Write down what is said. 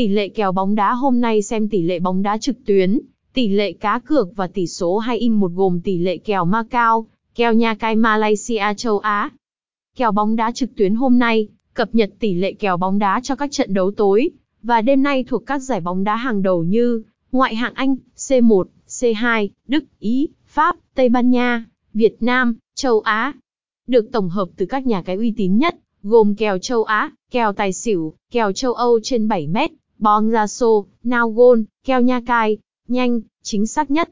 Tỷ lệ kèo bóng đá hôm nay xem tỷ lệ bóng đá trực tuyến, tỷ lệ cá cược và tỷ số hay in một gồm tỷ lệ kèo Macau, kèo nhà cái Malaysia châu Á. Kèo bóng đá trực tuyến hôm nay, cập nhật tỷ lệ kèo bóng đá cho các trận đấu tối và đêm nay thuộc các giải bóng đá hàng đầu như ngoại hạng Anh, C1, C2, Đức, Ý, Pháp, Tây Ban Nha, Việt Nam, châu Á. Được tổng hợp từ các nhà cái uy tín nhất, gồm kèo châu Á, kèo tài xỉu, kèo châu Âu trên 7 mét, bóng ra keo gôn, nha cai, nhanh, chính xác nhất.